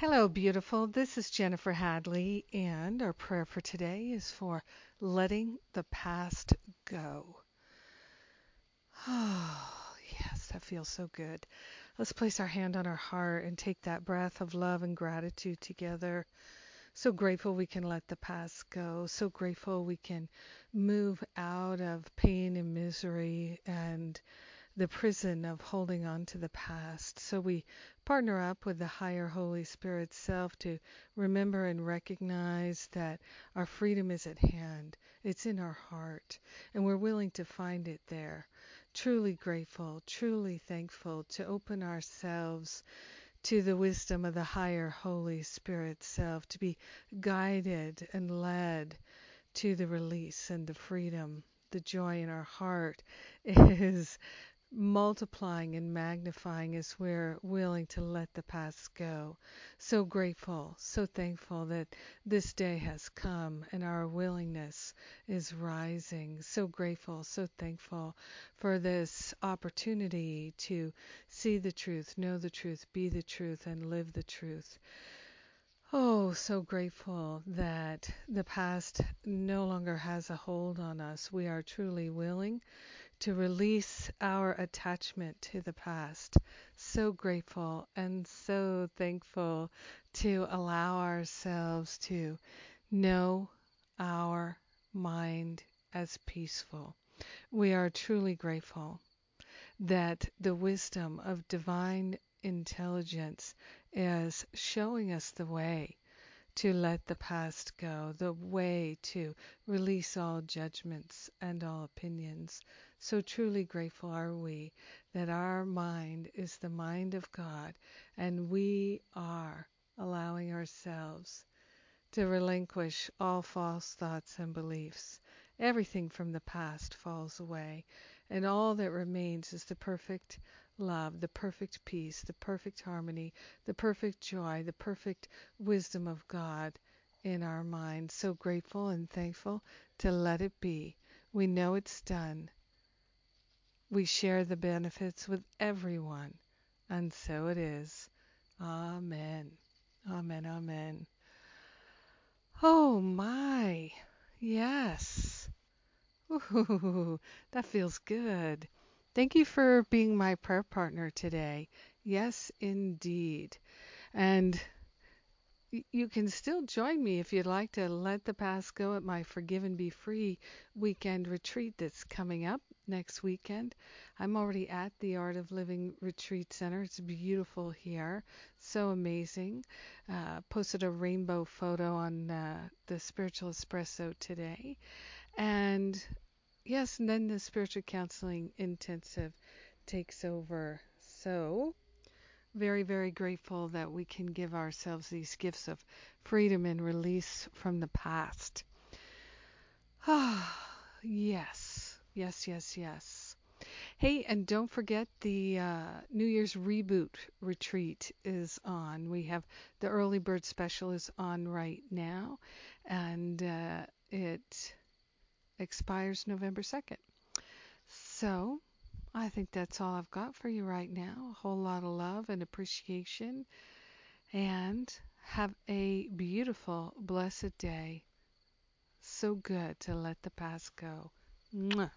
Hello, beautiful. This is Jennifer Hadley, and our prayer for today is for letting the past go. Oh, yes, that feels so good. Let's place our hand on our heart and take that breath of love and gratitude together. So grateful we can let the past go. So grateful we can move out of pain and misery and the prison of holding on to the past. So we partner up with the higher Holy Spirit self to remember and recognize that our freedom is at hand. It's in our heart, and we're willing to find it there. Truly grateful, truly thankful to open ourselves to the wisdom of the higher Holy Spirit self, to be guided and led to the release and the freedom the joy in our heart is multiplying and magnifying as we're willing to let the past go. So grateful, so thankful that this day has come and our willingness is rising. So grateful, so thankful for this opportunity to see the truth, know the truth, be the truth, and live the truth. Oh, so grateful that the past no longer has a hold on us. We are truly willing to release our attachment to the past. So grateful and so thankful to allow ourselves to know our mind as peaceful. We are truly grateful that the wisdom of divine intelligence is showing us the way to let the past go, the way to release all judgments and all opinions. So truly grateful are we that our mind is the mind of God and we are allowing ourselves to relinquish all false thoughts and beliefs. Everything from the past falls away, and all that remains is the perfect love, the perfect peace, the perfect harmony, the perfect joy, the perfect wisdom of God in our minds. So grateful and thankful to let it be. We know it's done. We share the benefits with everyone, and so it is. Amen. Amen. Amen. Oh my. Yes. Ooh, that feels good. Thank you for being my prayer partner today. Yes, indeed. And you can still join me if you'd like to let the past go at my Forgive and Be Free weekend retreat that's coming up next weekend. I'm already at the Art of Living Retreat Center. It's beautiful here, so amazing. Uh, posted a rainbow photo on uh, the Spiritual Espresso today. And yes, and then the spiritual counseling intensive takes over. So, very, very grateful that we can give ourselves these gifts of freedom and release from the past. Ah, yes, yes, yes, yes. Hey, and don't forget the uh, New Year's reboot retreat is on. We have the early bird special is on right now, and uh, it expires November 2nd. So I think that's all I've got for you right now. A whole lot of love and appreciation. And have a beautiful, blessed day. So good to let the past go. Mwah.